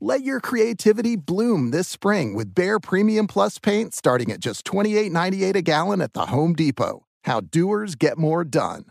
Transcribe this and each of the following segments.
Let your creativity bloom this spring with Behr Premium Plus paint starting at just $28.98 a gallon at the Home Depot. How doers get more done.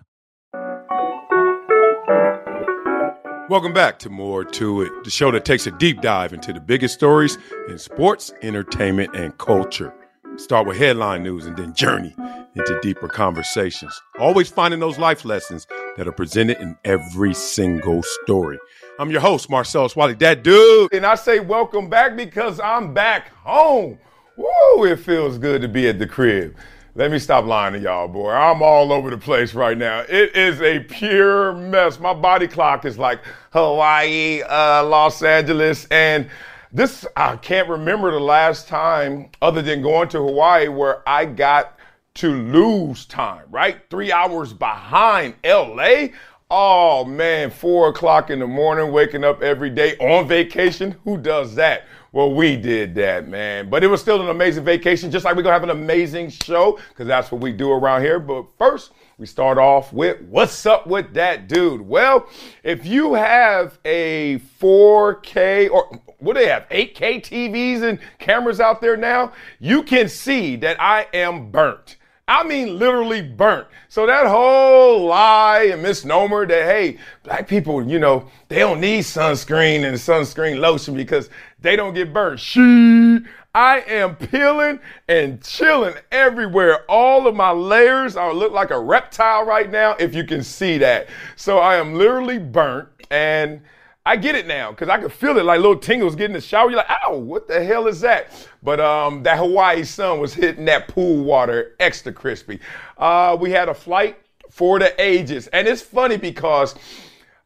Welcome back to More to It, the show that takes a deep dive into the biggest stories in sports, entertainment, and culture. Start with headline news and then journey into deeper conversations. Always finding those life lessons that are presented in every single story. I'm your host, Marcellus Wiley, that dude. And I say welcome back because I'm back home. Woo, it feels good to be at the crib. Let me stop lying to y'all, boy. I'm all over the place right now. It is a pure mess. My body clock is like Hawaii, uh, Los Angeles, and this, I can't remember the last time, other than going to Hawaii, where I got to lose time, right? Three hours behind LA. Oh man, four o'clock in the morning, waking up every day on vacation. Who does that? Well, we did that, man. But it was still an amazing vacation, just like we're to have an amazing show, because that's what we do around here. But first, we start off with what's up with that dude? Well, if you have a 4K or what do they have, 8K TVs and cameras out there now, you can see that I am burnt. I mean, literally burnt. So that whole lie and misnomer that, hey, black people, you know, they don't need sunscreen and sunscreen lotion because they don't get burnt. She, I am peeling and chilling everywhere. All of my layers, I look like a reptile right now, if you can see that. So I am literally burnt and I get it now because I could feel it like little tingles getting the shower. You're like, ow, what the hell is that? But um, that Hawaii sun was hitting that pool water extra crispy. Uh, we had a flight for the ages. And it's funny because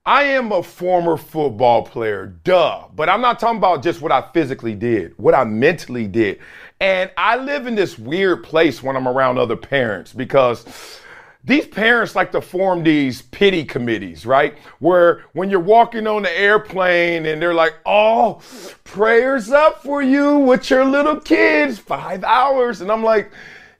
I am a former football player, duh. But I'm not talking about just what I physically did, what I mentally did. And I live in this weird place when I'm around other parents because these parents like to form these pity committees, right? Where when you're walking on the airplane and they're like, oh, prayers up for you with your little kids, five hours. And I'm like,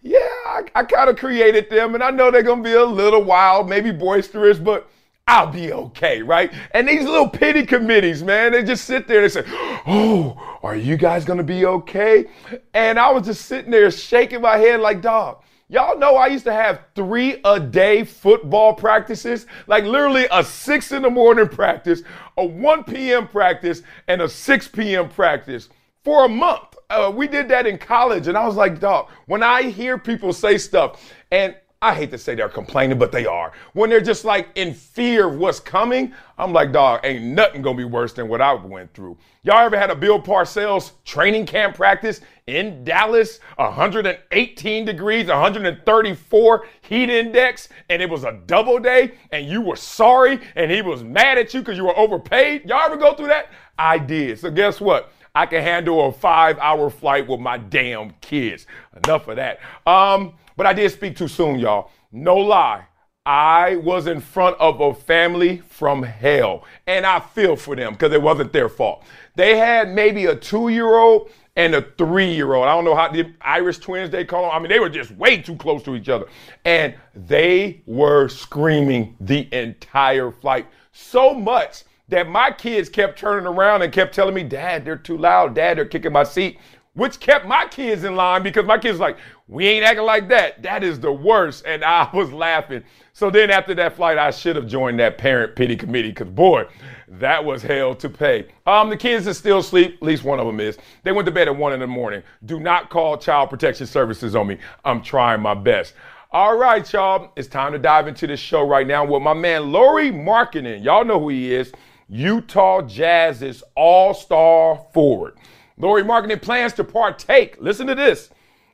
yeah, I, I kind of created them and I know they're going to be a little wild, maybe boisterous, but I'll be okay, right? And these little pity committees, man, they just sit there and say, oh, are you guys to be okay? And I was just sitting there shaking my head like, dog, Y'all know I used to have three a day football practices, like literally a six in the morning practice, a 1 p.m. practice, and a 6 p.m. practice for a month. Uh, we did that in college, and I was like, dog, when I hear people say stuff, and I hate to say they're complaining, but they are. When they're just like in fear of what's coming, I'm like, dog, ain't nothing gonna be worse than what I went through. Y'all ever had a Bill Parcells training camp practice in Dallas, 118 degrees, 134 heat index, and it was a double day, and you were sorry, and he was mad at you because you were overpaid? Y'all ever go through that? I did. So guess what? I can handle a five hour flight with my damn kids. Enough of that. Um, but I did speak too soon, y'all. No lie. I was in front of a family from hell, and I feel for them because it wasn't their fault. They had maybe a two year old and a three year old. I don't know how the Irish twins they call them. I mean, they were just way too close to each other. And they were screaming the entire flight so much that my kids kept turning around and kept telling me, Dad, they're too loud. Dad, they're kicking my seat which kept my kids in line because my kids like, we ain't acting like that. That is the worst. And I was laughing. So then after that flight, I should have joined that parent pity committee because boy, that was hell to pay. Um, the kids are still asleep. At least one of them is. They went to bed at one in the morning. Do not call child protection services on me. I'm trying my best. All right, y'all. It's time to dive into this show right now with my man Lauri Markkanen. Y'all know who he is. Utah Jazz's all-star forward. Lauri Markkanen plans to partake, listen to this,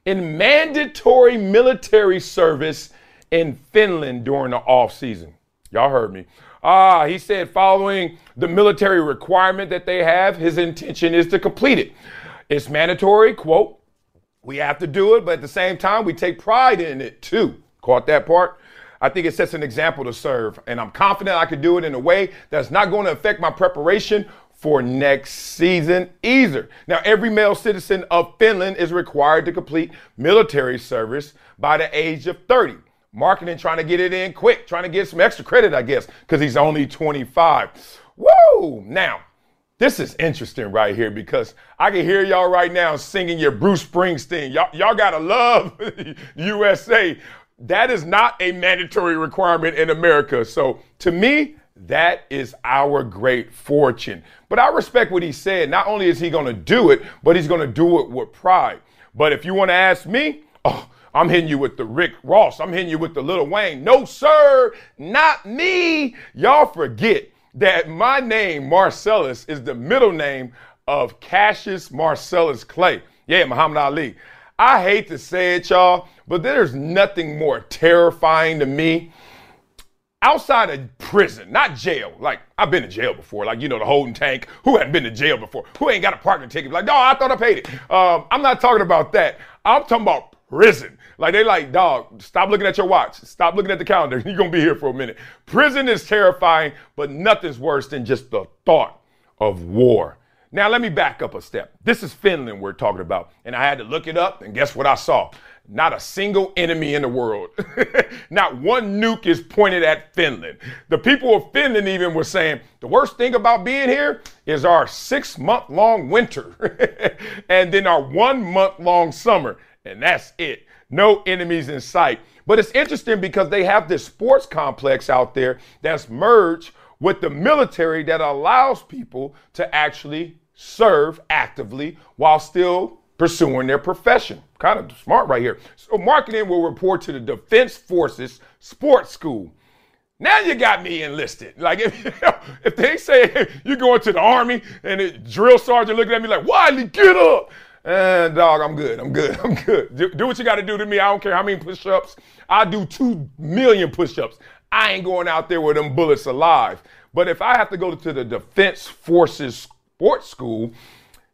in mandatory military service in Finland during the off season. Y'all heard me. Ah, he said following the military requirement that they have, his intention is to complete it. It's mandatory, quote, we have to do it, but at the same time, we take pride in it too. Caught that part? I think it sets an example to serve, and I'm confident I could do it in a way that's not going to affect my preparation for next season either. Now, every male citizen of Finland is required to complete military service by the age of 30. Markkanen trying to get it in quick, trying to get some extra credit, I guess, because he's only 25. Woo! Now, this is interesting right here because I can hear y'all right now singing your Bruce Springsteen. Y'all, y'all gotta love USA. That is not a mandatory requirement in America. So to me, that is our great fortune. But I respect what he said. Not only is he going to do it, but he's going to do it with pride. But if you want to ask me, oh, I'm hitting you with the Rick Ross. I'm hitting you with the Lil Wayne. No, sir, not me. Y'all forget that my name, Marcellus, is the middle name of Cassius Marcellus Clay. Yeah, Muhammad Ali. I hate to say it, y'all, but there's nothing more terrifying to me outside of prison, not jail. Like I've been to jail before, like you know the holding tank. Who hadn't been to jail before? Who ain't got a parking ticket? Like, no, I thought I paid it. Um, I'm not talking about that. I'm talking about prison. Like they like, dog, stop looking at your watch. Stop looking at the calendar. You're gonna be here for a minute. Prison is terrifying, but nothing's worse than just the thought of war. Now let me back up a step. This is Finland we're talking about, and I had to look it up, and guess what I saw? Not a single enemy in the world. Not one nuke is pointed at Finland. The people of Finland even were saying the worst thing about being here is our six month long winter and then our one month long summer. And that's it. No enemies in sight. But it's interesting because they have this sports complex out there that's merged with the military that allows people to actually serve actively while still pursuing their profession. Kind of smart right here. So Markkanen will report to the Defense Forces Sports School. Now you got me enlisted. Like if, if they say you're going to the army and the drill sergeant looking at me like, Wiley, get up. And dog, I'm good. I'm good. I'm good. Do, do what you got to do to me. I don't care how many push-ups. I do two million push-ups. I ain't going out there with them bullets alive. But if I have to go to the Defense Forces Sports School,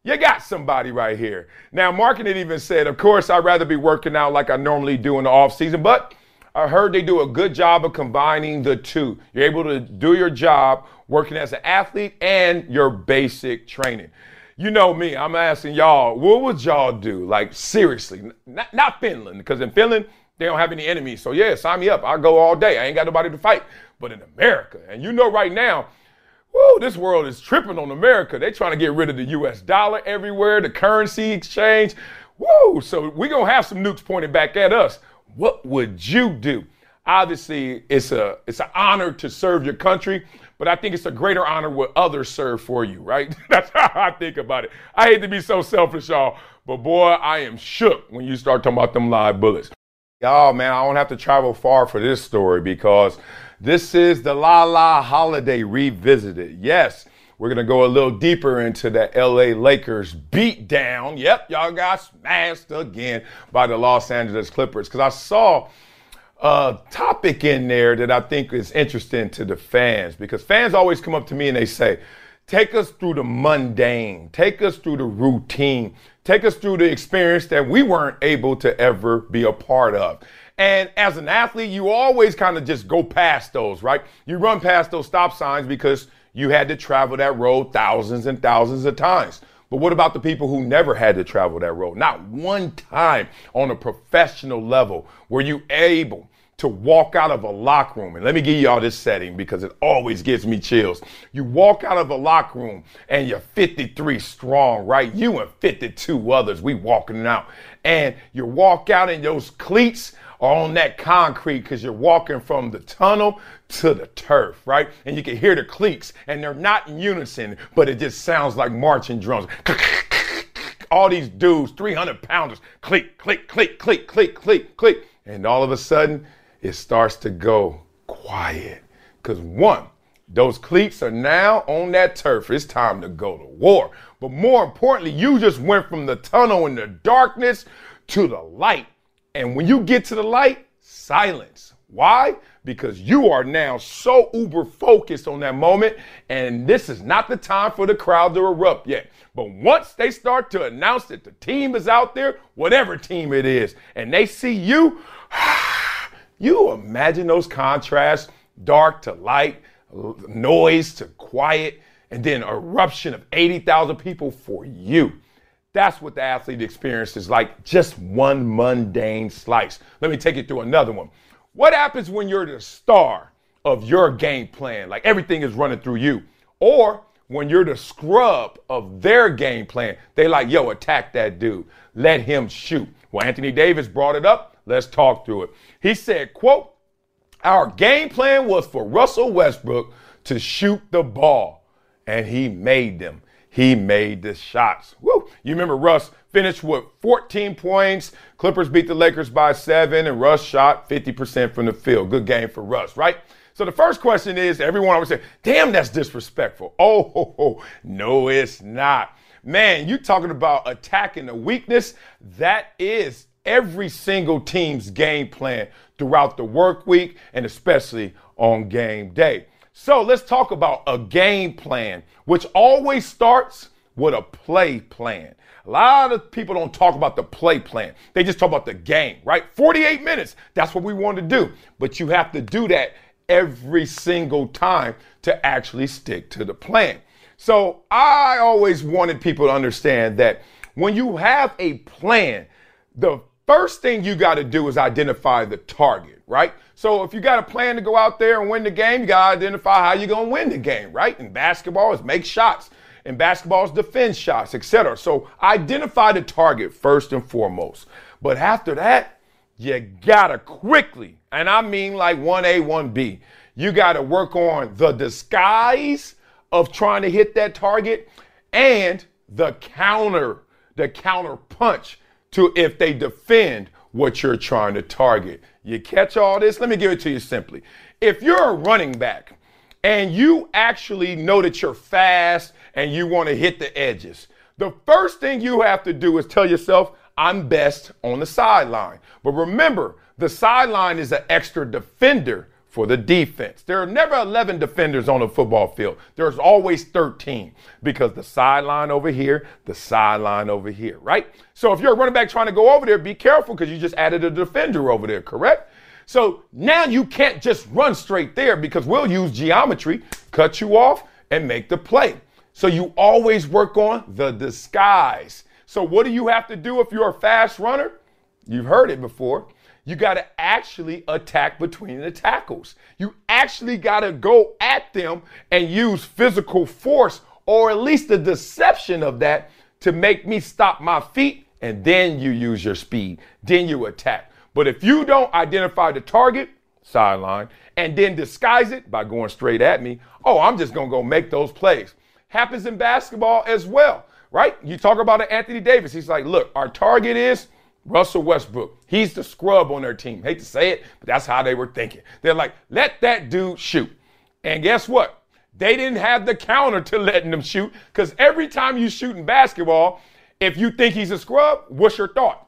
you got somebody right here. Now, Markkanen even said, of course, I'd rather be working out like I normally do in the off season, but I heard they do a good job of combining the two. You're able to do your job working as an athlete and your basic training. You know me, I'm asking y'all, what would y'all do? Like, seriously, not, not Finland, because in Finland, they don't have any enemies. So, yeah, sign me up. I'll go all day. I ain't got nobody to fight. But in America, and you know right now, Woo, this world is tripping on America. They're trying to get rid of the US dollar everywhere, the currency exchange. Woo, so we're going to have some nukes pointed back at us. What would you do? Obviously, it's a it's an honor to serve your country, but I think it's a greater honor what others serve for you, right? That's how I think about it. I hate to be so selfish, y'all, but boy, I am shook when you start talking about them live bullets. Y'all, man, I don't have to travel far for this story because this is the La La Holiday Revisited. Yes, we're going to go a little deeper into the LA Lakers beatdown. Yep, y'all got smashed again by the Los Angeles Clippers. Because I saw a topic in there that I think is interesting to the fans. Because fans always come up to me and they say, Take us through the mundane. Take us through the routine. Take us through the experience that we weren't able to ever be a part of. And as an athlete, you always kind of just go past those, right? You run past those stop signs because you had to travel that road thousands and thousands of times. But what about the people who never had to travel that road? Not one time on a professional level were you able to walk out of a locker room. And let me give y'all this setting because it always gives me chills. You walk out of a locker room and you're 53 strong, right? You and 52 others, we walking out. And you walk out in those cleats on that concrete because you're walking from the tunnel to the turf, right? And you can hear the cleats and they're not in unison, but it just sounds like marching drums. All these dudes, 300 pounders, click, click, click, click, click, click, click. And all of a sudden, it starts to go quiet. Because one, those cleats are now on that turf. It's time to go to war. But more importantly, you just went from the tunnel in the darkness to the light. And when you get to the light, silence. Why? Because you are now so uber focused on that moment, and this is not the time for the crowd to erupt yet. But once they start to announce that the team is out there, whatever team it is, and they see you, You imagine those contrasts dark to light, noise to quiet, and then eruption of 80,000 people for you. That's what the athlete experience is like, just one mundane slice. Let me take you through another one. What happens when you're the star of your game plan? Like everything is running through you. Or when you're the scrub of their game plan, they like, yo, attack that dude. Let him shoot. Well, Anthony Davis brought it up. Let's talk through it. He said, quote, our game plan was for Russell Westbrook to shoot the ball, and he made them. He made the shots. Woo! You remember Russ finished with 14 points. Clippers beat the Lakers by seven, and Russ shot 50% from the field. Good game for Russ, right? So the first question is everyone always say, damn, that's disrespectful. Oh, ho, ho. no, it's not. Man, you talking about attacking a weakness? That is every single team's game plan throughout the work week and especially on game day. So let's talk about a game plan, which always starts with a play plan. A lot of people don't talk about the play plan. They just talk about the game, right? 48 minutes. That's what we want to do. But you have to do that every single time to actually stick to the plan. So I always wanted people to understand that when you have a plan, the First thing you got to do is identify the target, right? So if you got a plan to go out there and win the game, you got to identify how you're going to win the game, right? In basketball, is make shots. In basketball, is defend shots, etc. So identify the target first and foremost. But after that, you got to quickly, and I mean like 1A, 1B, you got to work on the disguise of trying to hit that target and the counter, the counter punch to if they defend what you're trying to target. You catch all this? Let me give it to you simply. If you're a running back and you actually know that you're fast and you want to hit the edges, the first thing you have to do is tell yourself, I'm best on the sideline. But remember, the sideline is an extra defender for the defense. There are never 11 defenders on a football field. There's always 13 because the sideline over here, the sideline over here, right? So if you're a running back trying to go over there, be careful because you just added a defender over there, correct? So now you can't just run straight there because we'll use geometry, cut you off, and make the play. So you always work on the disguise. So what do you have to do if you're a fast runner? You've heard it before you got to actually attack between the tackles. You actually got to go at them and use physical force or at least the deception of that to make me stop my feet. And then you use your speed. Then you attack. But if you don't identify the target, sideline, and then disguise it by going straight at me, oh, I'm just going to go make those plays. Happens in basketball as well, right? You talk about Anthony Davis. He's like, look, our target is Russell Westbrook. He's the scrub on their team. Hate to say it, but that's how they were thinking. They're like, let that dude shoot. And guess what? They didn't have the counter to letting them shoot because every time you shoot in basketball, if you think he's a scrub, what's your thought?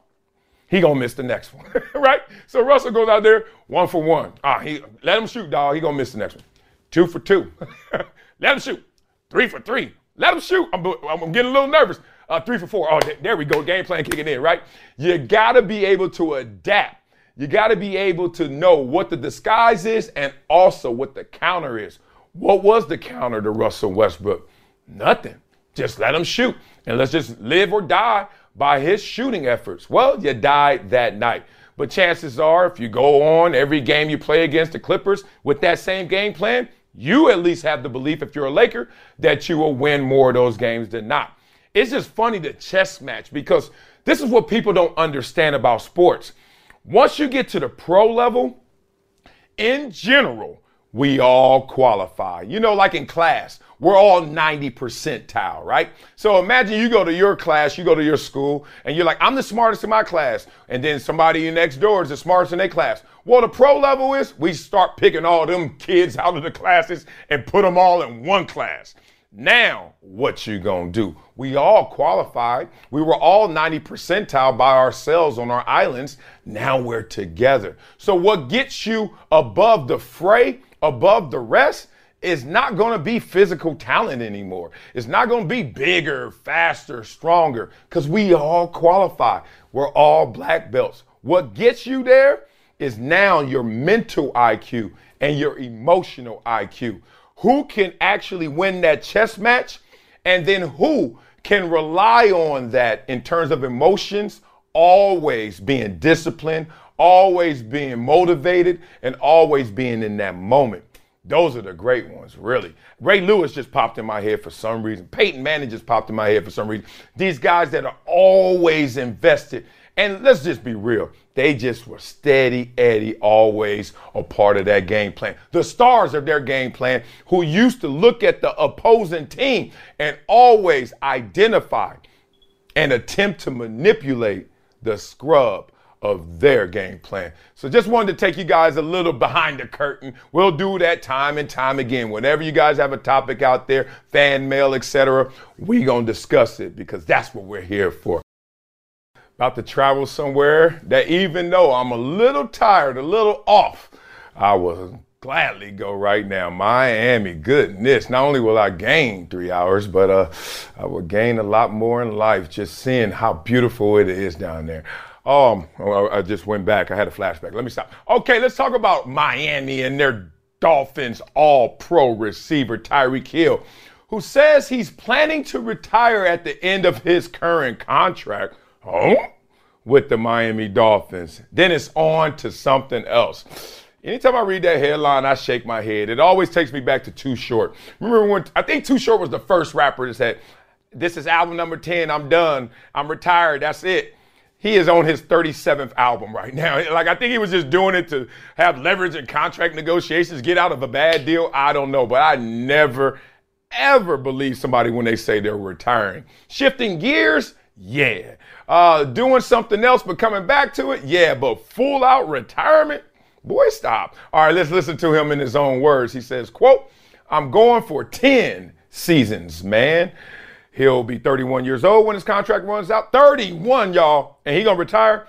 He gonna miss the next one, right? So Russell goes out there one for one. Ah, he let him shoot, dog. He gonna miss the next one. Two for two. let him shoot. Three for three. Let him shoot. I'm, I'm getting a little nervous. Uh, three for four. Oh, there we go. Game plan kicking in, right? You got to be able to adapt. You got to be able to know what the disguise is and also what the counter is. What was the counter to Russell Westbrook? Nothing. Just let him shoot. And let's just live or die by his shooting efforts. Well, you died that night. But chances are, if you go on every game you play against the Clippers with that same game plan, you at least have the belief, if you're a Laker, that you will win more of those games than not. It's just funny the chess match because this is what people don't understand about sports. Once you get to the pro level, in general, we all qualify. You know, like in class, we're all 90 percentile, right? So imagine you go to your class, you go to your school, and you're like, I'm the smartest in my class. And then somebody next door is the smartest in their class. Well, the pro level is we start picking all them kids out of the classes and put them all in one class. Now, what you gonna do? We all qualified. We were all 90 percentile by ourselves on our islands. Now we're together. So what gets you above the fray, above the rest, is not gonna be physical talent anymore. It's not gonna be bigger, faster, stronger, because we all qualify. We're all black belts. What gets you there is now your mental IQ and your emotional IQ who can actually win that chess match, and then who can rely on that in terms of emotions, always being disciplined, always being motivated, and always being in that moment. Those are the great ones, really. Ray Lewis just popped in my head for some reason. Peyton Manning just popped in my head for some reason. These guys that are always invested. And let's just be real. They just were steady Eddie, always a part of that game plan. The stars of their game plan, who used to look at the opposing team and always identify and attempt to manipulate the scrub of their game plan. So just wanted to take you guys a little behind the curtain. We'll do that time and time again. Whenever you guys have a topic out there, fan mail, etc., we gonna discuss it because that's what we're here for about to travel somewhere that even though I'm a little tired, a little off, I will gladly go right now. Miami, goodness. Not only will I gain three hours, but uh, I will gain a lot more in life just seeing how beautiful it is down there. Um, I just went back. I had a flashback. Let me stop. Okay, let's talk about Miami and their Dolphins all pro receiver, Tyreek Hill, who says he's planning to retire at the end of his current contract. Oh? With the Miami Dolphins. Then it's on to something else. Anytime I read that headline, I shake my head. It always takes me back to Too Short. Remember when I think Too Short was the first rapper that said, This is album number 10. I'm done. I'm retired. That's it. He is on his 37th album right now. Like, I think he was just doing it to have leverage in contract negotiations, get out of a bad deal. I don't know, but I never, ever believe somebody when they say they're retiring. Shifting gears, yeah. Uh, doing something else but coming back to it, yeah. But full out retirement, boy, stop. All right, let's listen to him in his own words. He says, "quote I'm going for 10 seasons, man." He'll be 31 years old when his contract runs out. 31, y'all, and he gonna retire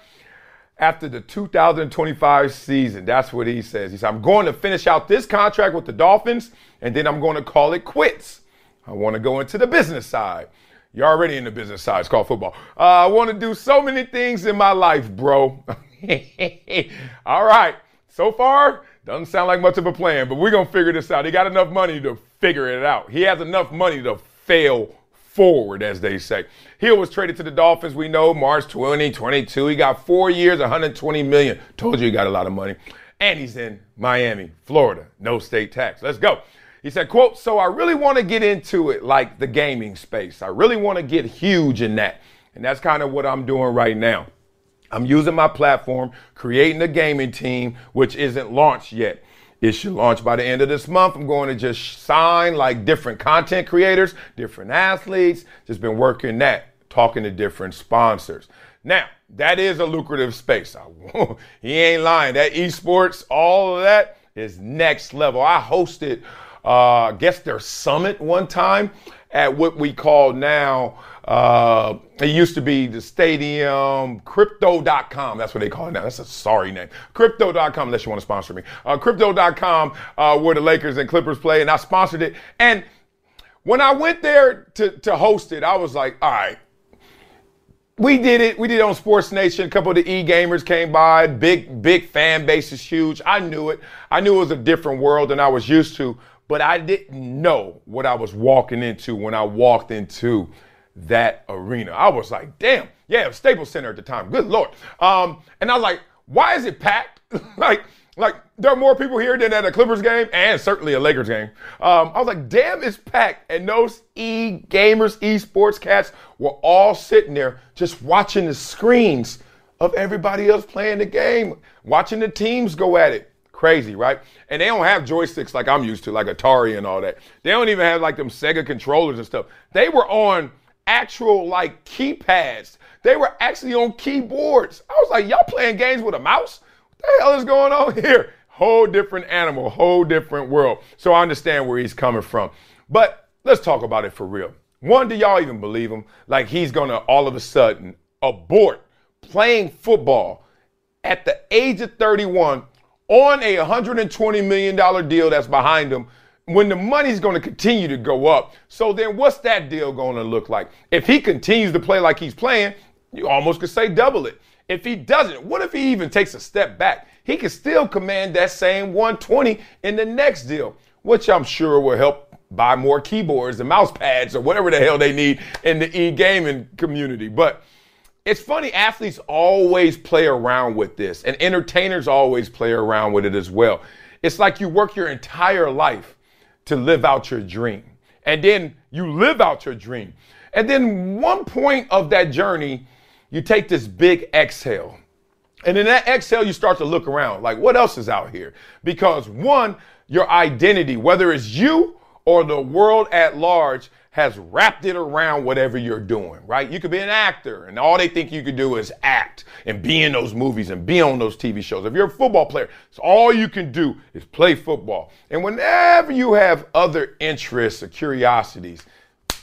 after the 2025 season. That's what he says. He said, I'm going to finish out this contract with the Dolphins, and then I'm going to call it quits. I want to go into the business side. You're already in the business side. It's called football. Uh, I want to do so many things in my life, bro. All right. So far, doesn't sound like much of a plan, but we're going to figure this out. He got enough money to figure it out. He has enough money to fail forward, as they say. Hill was traded to the Dolphins, we know, March 2022. He got four years, 120 million. Told you he got a lot of money. And he's in Miami, Florida. No state tax. Let's go. He said, quote, so I really want to get into it like the gaming space. I really want to get huge in that. And that's kind of what I'm doing right now. I'm using my platform, creating a gaming team, which isn't launched yet. It should launch by the end of this month. I'm going to just sign like different content creators, different athletes, just been working that, talking to different sponsors. Now, that is a lucrative space. He ain't lying. That esports, all of that is next level. I hosted uh, I guess their summit one time at what we call now, uh, it used to be the stadium, crypto.com. That's what they call it now. That's a sorry name. Crypto.com, unless you want to sponsor me. Uh, crypto.com, uh, where the Lakers and Clippers play, and I sponsored it. And when I went there to, to host it, I was like, all right, we did it. We did it on Sports Nation. A couple of the e gamers came by. Big, big fan base is huge. I knew it. I knew it was a different world than I was used to but I didn't know what I was walking into when I walked into that arena. I was like, damn, yeah, Staples Center at the time. Good lord. Um, and I was like, why is it packed? like, like there are more people here than at a Clippers game and certainly a Lakers game. Um, I was like, damn, it's packed. And those e gamers, e sports cats were all sitting there just watching the screens of everybody else playing the game, watching the teams go at it. Crazy, right? And they don't have joysticks like I'm used to, like Atari and all that. They don't even have like them Sega controllers and stuff. They were on actual like keypads. They were actually on keyboards. I was like, y'all playing games with a mouse? What the hell is going on here? Whole different animal, whole different world. So I understand where he's coming from. But let's talk about it for real. One, do y'all even believe him? Like he's gonna all of a sudden abort playing football at the age of 31 on a $120 million deal that's behind him when the money's going to continue to go up. So then what's that deal going to look like? If he continues to play like he's playing, you almost could say double it. If he doesn't, what if he even takes a step back? He can still command that same 120 in the next deal, which I'm sure will help buy more keyboards and mouse pads or whatever the hell they need in the e-gaming community. But it's funny, athletes always play around with this, and entertainers always play around with it as well. It's like you work your entire life to live out your dream, and then you live out your dream. And then one point of that journey, you take this big exhale. And in that exhale, you start to look around like, what else is out here? Because one, your identity, whether it's you or the world at large, has wrapped it around whatever you're doing, right? You could be an actor and all they think you could do is act and be in those movies and be on those TV shows. If you're a football player, so all you can do is play football. And whenever you have other interests or curiosities,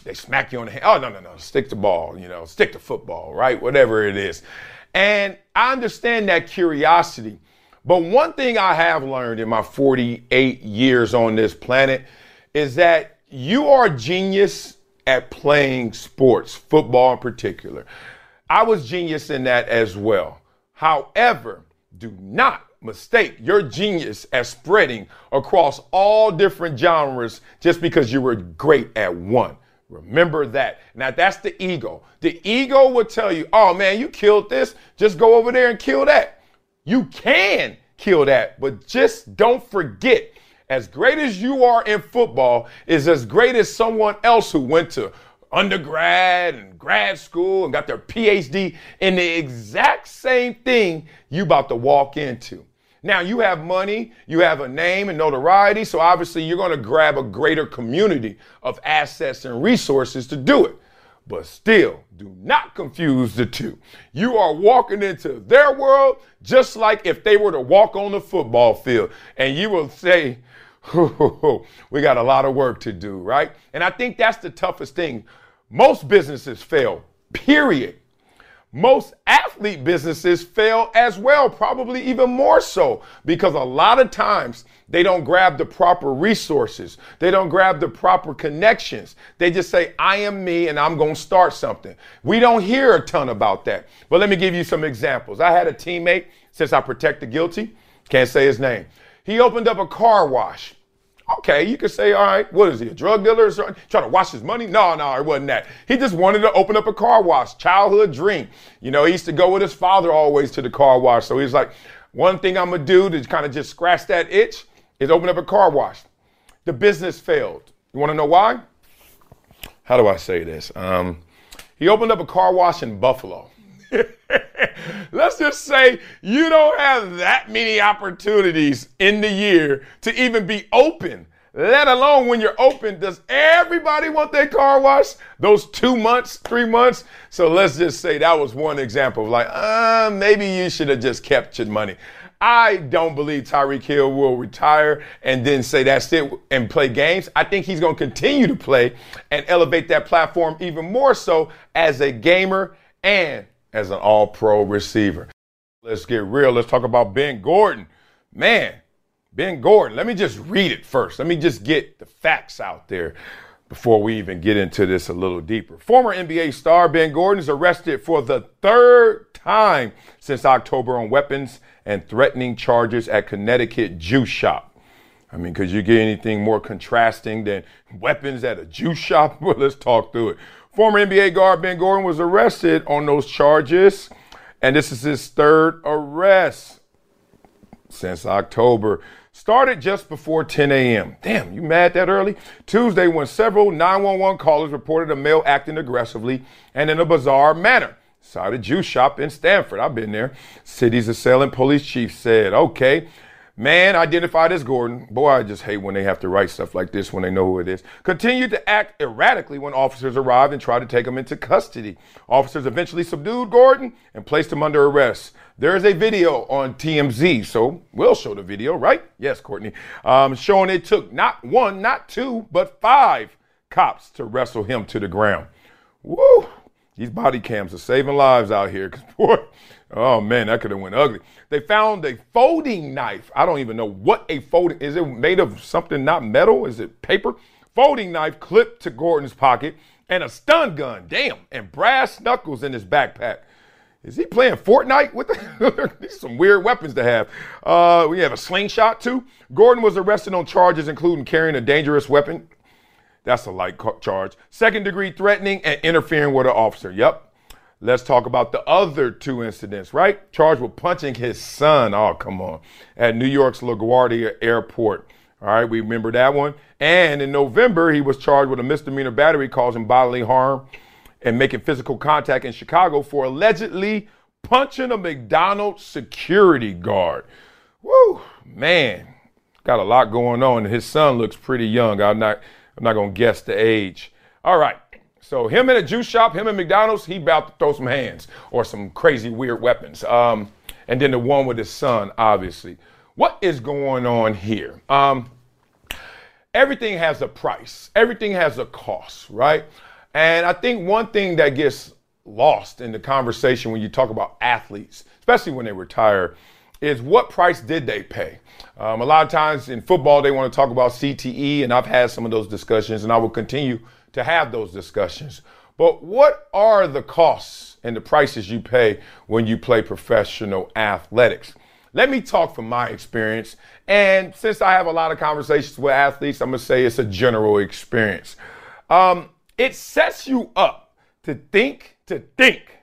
they smack you on the head. Oh, no, no, no. Stick to ball, you know, stick to football, right? Whatever it is. And I understand that curiosity. But one thing I have learned in my 48 years on this planet is that you are a genius at playing sports, football in particular. I was genius in that as well. However, do not mistake your genius as spreading across all different genres just because you were great at one. Remember that. Now that's the ego. The ego will tell you, oh man, you killed this. Just go over there and kill that. You can kill that, but just don't forget as great as you are in football is as great as someone else who went to undergrad and grad school and got their PhD in the exact same thing you about to walk into. Now you have money, you have a name and notoriety, so obviously you're going to grab a greater community of assets and resources to do it. But still, do not confuse the two. You are walking into their world just like if they were to walk on the football field and you will say, we got a lot of work to do, right? And I think that's the toughest thing. Most businesses fail, period. Most athlete businesses fail as well, probably even more so, because a lot of times they don't grab the proper resources. They don't grab the proper connections. They just say, I am me and I'm going to start something. We don't hear a ton about that. But let me give you some examples. I had a teammate, since I protect the guilty, can't say his name. He opened up a car wash. Okay, you could say, all right, what is he, a drug dealer? Trying to wash his money? No, no, it wasn't that. He just wanted to open up a car wash, childhood dream. You know, he used to go with his father always to the car wash. So he's like, one thing I'm gonna do to kind of just scratch that itch is open up a car wash. The business failed. You wanna know why? How do I say this? Um, he opened up a car wash in Buffalo. Let's just say you don't have that many opportunities in the year to even be open, let alone when you're open. Does everybody want their car washed? Those two months, three months? So let's just say that was one example of like, uh, maybe you should have just kept your money. I don't believe Tyreek Hill will retire and then say that's it and play games. I think he's going to continue to play and elevate that platform even more so as a gamer and as an all pro receiver. Let's get real. Let's talk about Ben Gordon. Man, Ben Gordon, let me just read it first. Let me just get the facts out there before we even get into this a little deeper. Former NBA star Ben Gordon is arrested for the third time since October on weapons and threatening charges at Connecticut juice shop. I mean, could you get anything more contrasting than weapons at a juice shop? Well, let's talk through it. Former NBA guard Ben Gordon was arrested on those charges, and this is his third arrest since October. Started just before 10 a.m. Damn, you mad that early? Tuesday, when several 911 callers reported a male acting aggressively and in a bizarre manner. Inside a juice shop in Stamford. I've been there. City's assailant police chief said, okay, Man identified as Gordon. Boy, I just hate when they have to write stuff like this when they know who it is. Continued to act erratically when officers arrived and tried to take him into custody. Officers eventually subdued Gordon and placed him under arrest. There is a video on TMZ, so we'll show the video, right? Yes, Courtney. Um, showing it took not one, not two, but five cops to wrestle him to the ground. Woo! These body cams are saving lives out here. Cause boy, Oh man, that could have went ugly. They found a folding knife. I don't even know what a folding is. It made of something not metal? Is it paper? Folding knife clipped to Gordon's pocket and a stun gun. Damn, and brass knuckles in his backpack. Is he playing Fortnite with the, these some weird weapons to have? Uh, we have a slingshot too. Gordon was arrested on charges including carrying a dangerous weapon. That's a light charge. Second degree threatening and interfering with an officer. Yep, Let's talk about the other two incidents, right? Charged with punching his son. Oh, come on. At New York's LaGuardia Airport. All right, we remember that one. And in November, he was charged with a misdemeanor battery causing bodily harm and making physical contact in Chicago for allegedly punching a McDonald's security guard. Woo, man, got a lot going on. His son looks pretty young. I'm not, I'm not gonna guess the age. All right, so him in a juice shop, him in McDonald's, he about to throw some hands or some crazy weird weapons. Um, and then the one with his son, obviously. What is going on here? Um, everything has a price. Everything has a cost, right? And I think one thing that gets lost in the conversation when you talk about athletes, especially when they retire, is what price did they pay? Um, a lot of times in football, they want to talk about CTE, and I've had some of those discussions, and I will continue to have those discussions. But what are the costs and the prices you pay when you play professional athletics? Let me talk from my experience. And since I have a lot of conversations with athletes, I'm going to say it's a general experience. Um, it sets you up to think, to think,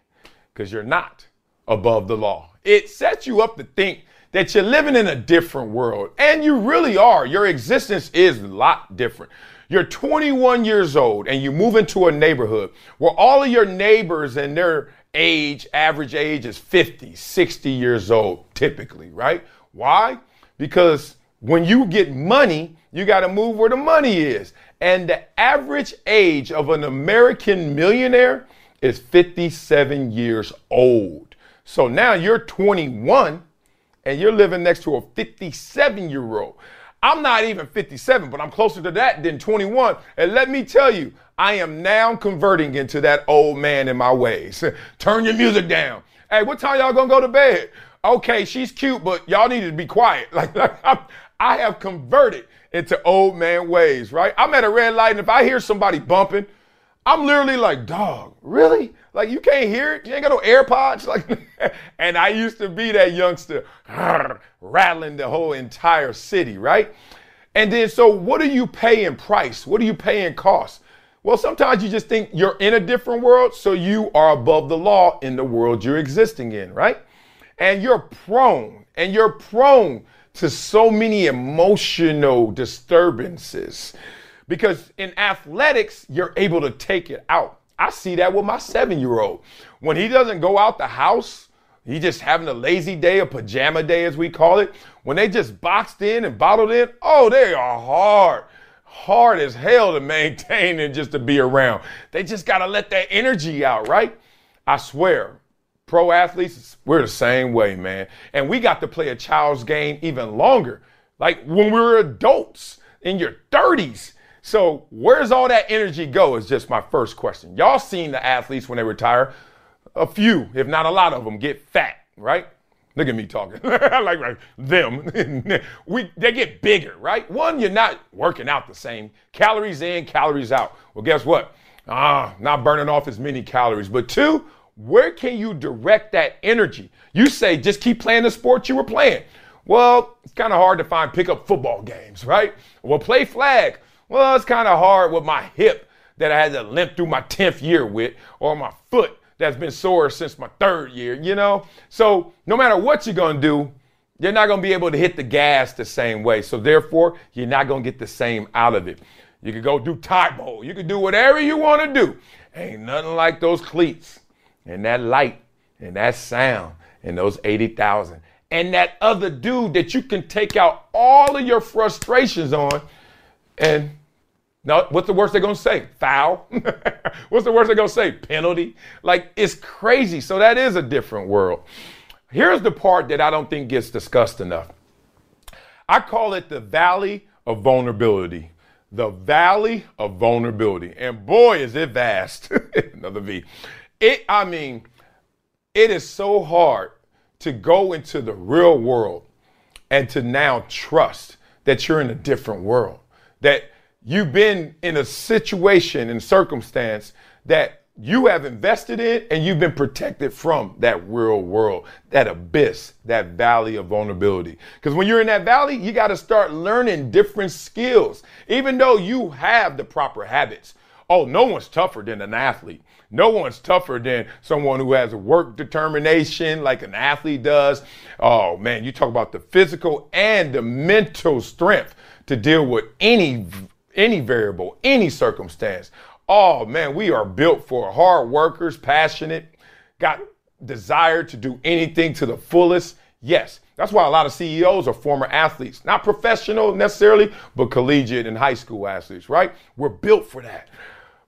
because you're not above the law. It sets you up to think that you're living in a different world. And you really are. Your existence is a lot different. You're 21 years old and you move into a neighborhood where all of your neighbors and their age, average age is 50, 60 years old, typically, right? Why? Because when you get money, you got to move where the money is. And the average age of an American millionaire is 57 years old. So now you're 21 and you're living next to a 57 year old. I'm not even 57, but I'm closer to that than 21. And let me tell you, I am now converting into that old man in my ways. Turn your music down. Hey, what time y'all gonna go to bed? Okay, she's cute, but y'all need to be quiet. Like, I have converted into old man ways, right? I'm at a red light, and if I hear somebody bumping, I'm literally like, dog, really? Like you can't hear it? You ain't got no AirPods? Like, and I used to be that youngster rattling the whole entire city, right? And then, so what do you pay in price? What do you pay in cost? Well, sometimes you just think you're in a different world, so you are above the law in the world you're existing in, right? And you're prone, and you're prone to so many emotional disturbances because in athletics, you're able to take it out. I see that with my seven year old. When he doesn't go out the house, he just having a lazy day, a pajama day as we call it. When they just boxed in and bottled in, oh, they are hard, hard as hell to maintain and just to be around. They just got to let that energy out, right? I swear, pro athletes, we're the same way, man. And we got to play a child's game even longer. Like when we were adults in your 30s, so where's all that energy go is just my first question. Y'all seen the athletes when they retire? A few, if not a lot of them, get fat, right? Look at me talking. like, like them. we they get bigger, right? One, you're not working out the same. Calories in, calories out. Well, guess what? Ah, not burning off as many calories. But two, where can you direct that energy? You say just keep playing the sport you were playing. Well, it's kind of hard to find pickup football games, right? Well, play flag. Well, it's kind of hard with my hip that I had to limp through my 10th year with, or my foot that's been sore since my third year, you know? So no matter what you're gonna do, you're not gonna be able to hit the gas the same way. So therefore, you're not gonna get the same out of it. You can go do Tae You can do whatever you wanna do. Ain't nothing like those cleats and that light and that sound and those 80,000 and that other dude that you can take out all of your frustrations on and now, what's the worst they're gonna say? Foul. what's the worst they're gonna say? Penalty. Like it's crazy. So that is a different world. Here's the part that I don't think gets discussed enough. I call it the valley of vulnerability. The valley of vulnerability. And boy, is it vast. Another V. It, I mean, it is so hard to go into the real world and to now trust that you're in a different world. That you've been in a situation and circumstance that you have invested in and you've been protected from that real world, that abyss, that valley of vulnerability. Because when you're in that valley, you got to start learning different skills, even though you have the proper habits. Oh, no one's tougher than an athlete. No one's tougher than someone who has work determination like an athlete does. Oh man, you talk about the physical and the mental strength to deal with any any variable, any circumstance. Oh man, we are built for hard workers, passionate, got desire to do anything to the fullest. Yes, that's why a lot of CEOs are former athletes, not professional necessarily, but collegiate and high school athletes, right? We're built for that.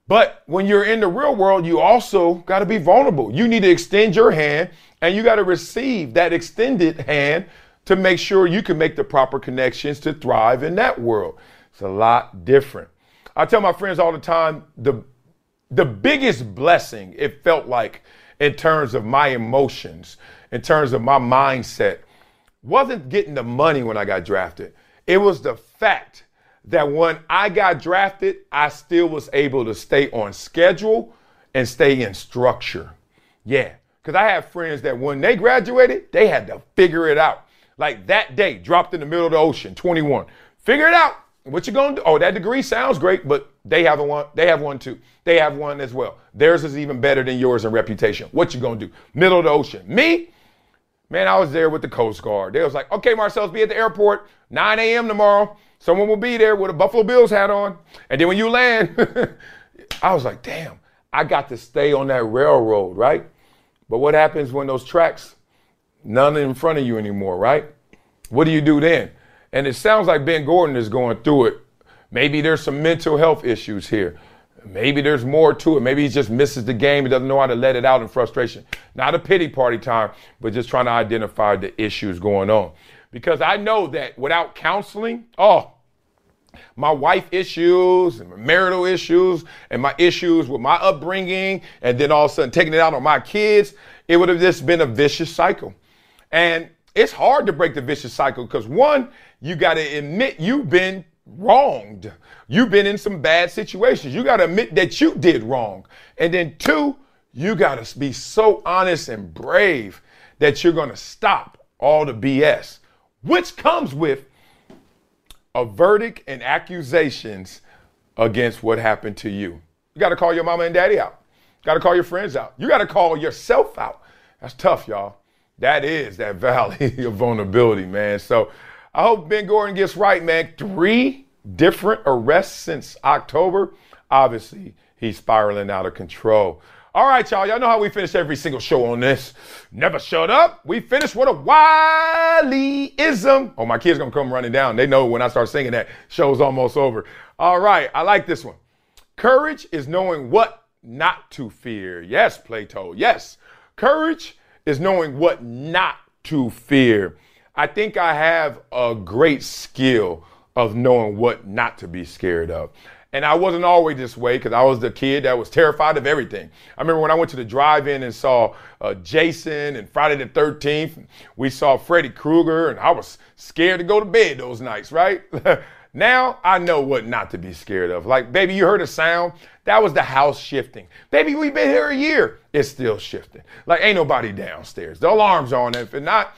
But when you're in the real world, you also got to be vulnerable. You need to extend your hand and you got to receive that extended hand to make sure you can make the proper connections to thrive in that world. It's a lot different. I tell my friends all the time the the biggest blessing it felt like in terms of my emotions, in terms of my mindset, wasn't getting the money when I got drafted. It was the fact that when I got drafted, I still was able to stay on schedule and stay in structure. Yeah, because I have friends that when they graduated, they had to figure it out. Like that day, dropped in the middle of the ocean, 21. Figure it out. What you gonna do? Oh, that degree sounds great, but they have one. They have one too. They have one as well. Theirs is even better than yours in reputation. What you gonna do? Middle of the ocean. Me, man, I was there with the Coast Guard. They was like, okay, Marcellus, be at the airport 9 a.m. tomorrow. Someone will be there with a Buffalo Bills hat on. And then when you land, I was like, damn, I got to stay on that railroad, right? But what happens when those tracks, none in front of you anymore, right? What do you do then? And it sounds like Ben Gordon is going through it. Maybe there's some mental health issues here. Maybe there's more to it. Maybe he just misses the game. He doesn't know how to let it out in frustration. Not a pity party time, but just trying to identify the issues going on. Because I know that without counseling, oh, my wife issues and my marital issues and my issues with my upbringing, and then all of a sudden taking it out on my kids, it would have just been a vicious cycle. And it's hard to break the vicious cycle because one, you got to admit you've been wronged. You've been in some bad situations. You got to admit that you did wrong. And then two, you got to be so honest and brave that you're going to stop all the BS, which comes with a verdict and accusations against what happened to you. You got to call your mama and daddy out. You got to call your friends out. You got to call yourself out. That's tough, y'all. That is that valley of vulnerability, man. So I hope Ben Gordon gets right, man. Three different arrests since October. Obviously, he's spiraling out of control. All right, y'all. Y'all know how we finish every single show on this. Never shut up. We finish with a Wileyism. Oh, my kids gonna come running down. They know when I start singing that, show's almost over. All right, I like this one. Courage is knowing what not to fear. Yes, Plato. Yes. Courage is knowing what not to fear. I think I have a great skill of knowing what not to be scared of. And I wasn't always this way because I was the kid that was terrified of everything. I remember when I went to the drive-in and saw uh, Jason and Friday the 13th, we saw Freddy Krueger, and I was scared to go to bed those nights, right? now I know what not to be scared of. Like, baby, you heard a sound? That was the house shifting. Baby, we've been here a year. It's still shifting. Like, ain't nobody downstairs. The alarm's on. If it's not,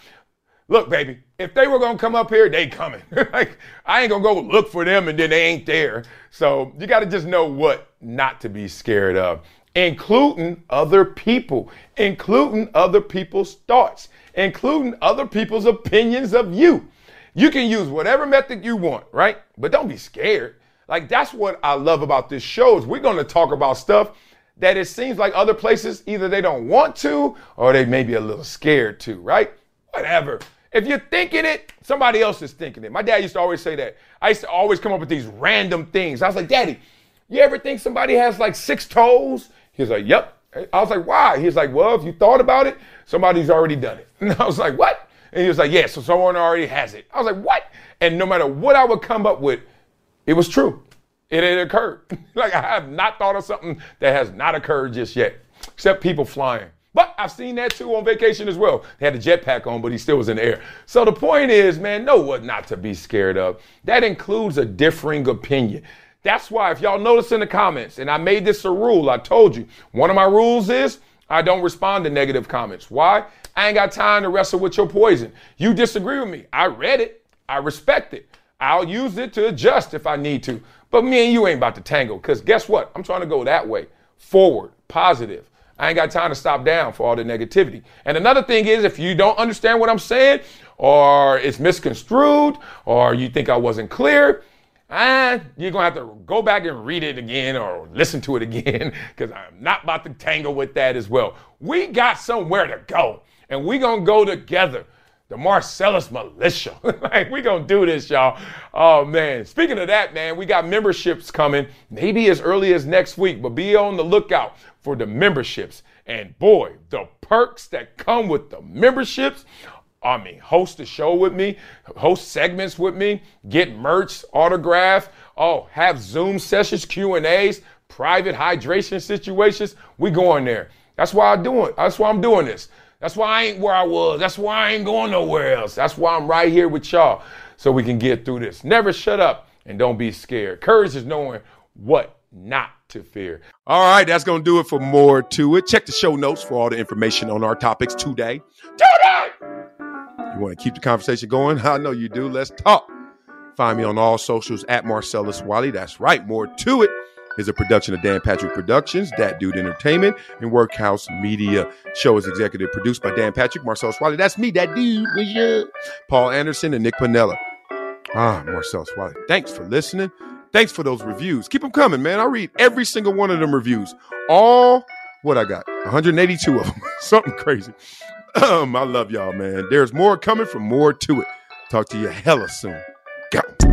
look, baby, if they were gonna come up here, they coming. like I ain't gonna go look for them and then they ain't there. So you gotta just know what not to be scared of, including other people, including other people's thoughts, including other people's opinions of you. You can use whatever method you want, right? But don't be scared. Like that's what I love about this show is we're gonna talk about stuff that it seems like other places either they don't want to or they may be a little scared to, right? Whatever. If you're thinking it, somebody else is thinking it. My dad used to always say that. I used to always come up with these random things. I was like, Daddy, you ever think somebody has like six toes? He was like, Yep. I was like, Why? He was like, Well, if you thought about it, somebody's already done it. And I was like, What? And he was like, Yeah, so someone already has it. I was like, What? And no matter what I would come up with, it was true. It had occurred. like I have not thought of something that has not occurred just yet, except people flying. But I've seen that too on vacation as well. They had a jetpack on, but he still was in the air. So the point is, man, know what not to be scared of. That includes a differing opinion. That's why, if y'all notice in the comments, and I made this a rule, I told you, one of my rules is I don't respond to negative comments. Why? I ain't got time to wrestle with your poison. You disagree with me. I read it. I respect it. I'll use it to adjust if I need to. But me and you ain't about to tangle because guess what? I'm trying to go that way, forward, positive. I ain't got time to stop down for all the negativity. And another thing is, if you don't understand what I'm saying, or it's misconstrued, or you think I wasn't clear, ah, you're gonna have to go back and read it again or listen to it again, because I'm not about to tangle with that as well. We got somewhere to go, and we gonna go together the Marcellus militia. like, we gonna do this, y'all. Oh man. Speaking of that, man, we got memberships coming, maybe as early as next week, but be on the lookout for the memberships. And boy, the perks that come with the memberships. I mean, host a show with me, host segments with me, get merch, autograph, oh, have Zoom sessions, Q and A's, private hydration situations. We going there. That's why I'm doing. That's why I'm doing this. That's why I ain't where I was. That's why I ain't going nowhere else. That's why I'm right here with y'all so we can get through this. Never shut up and don't be scared. Courage is knowing what not to fear. All right, that's going to do it for more to it. Check the show notes for all the information on our topics today. Today! You want to keep the conversation going? I know you do. Let's talk. Find me on all socials at Marcellus Wiley. That's right, more to it is a production of Dan Patrick Productions, That Dude Entertainment, and Workhouse Media. Show is executive produced by Dan Patrick, Marcellus Wiley. That's me, that dude. What's Paul Anderson and Nick Panella. Ah, Marcellus Wiley. Thanks for listening. Thanks for those reviews. Keep them coming, man. I read every single one of them reviews. All what I got, 182 of them. Something crazy. Um, I love y'all, man. There's more coming from more to it. Talk to you hella soon. Go.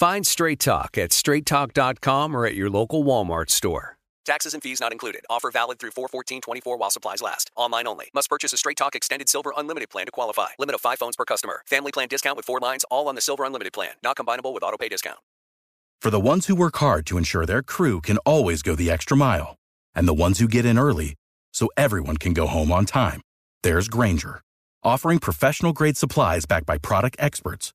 Find Straight Talk at straighttalk.com or at your local Walmart store. Taxes and fees not included. Offer valid through 41424 while supplies last. Online only. Must purchase a Straight Talk Extended Silver Unlimited plan to qualify. Limit of 5 phones per customer. Family plan discount with 4 lines all on the Silver Unlimited plan. Not combinable with auto pay discount. For the ones who work hard to ensure their crew can always go the extra mile and the ones who get in early so everyone can go home on time. There's Grainger, offering professional grade supplies backed by product experts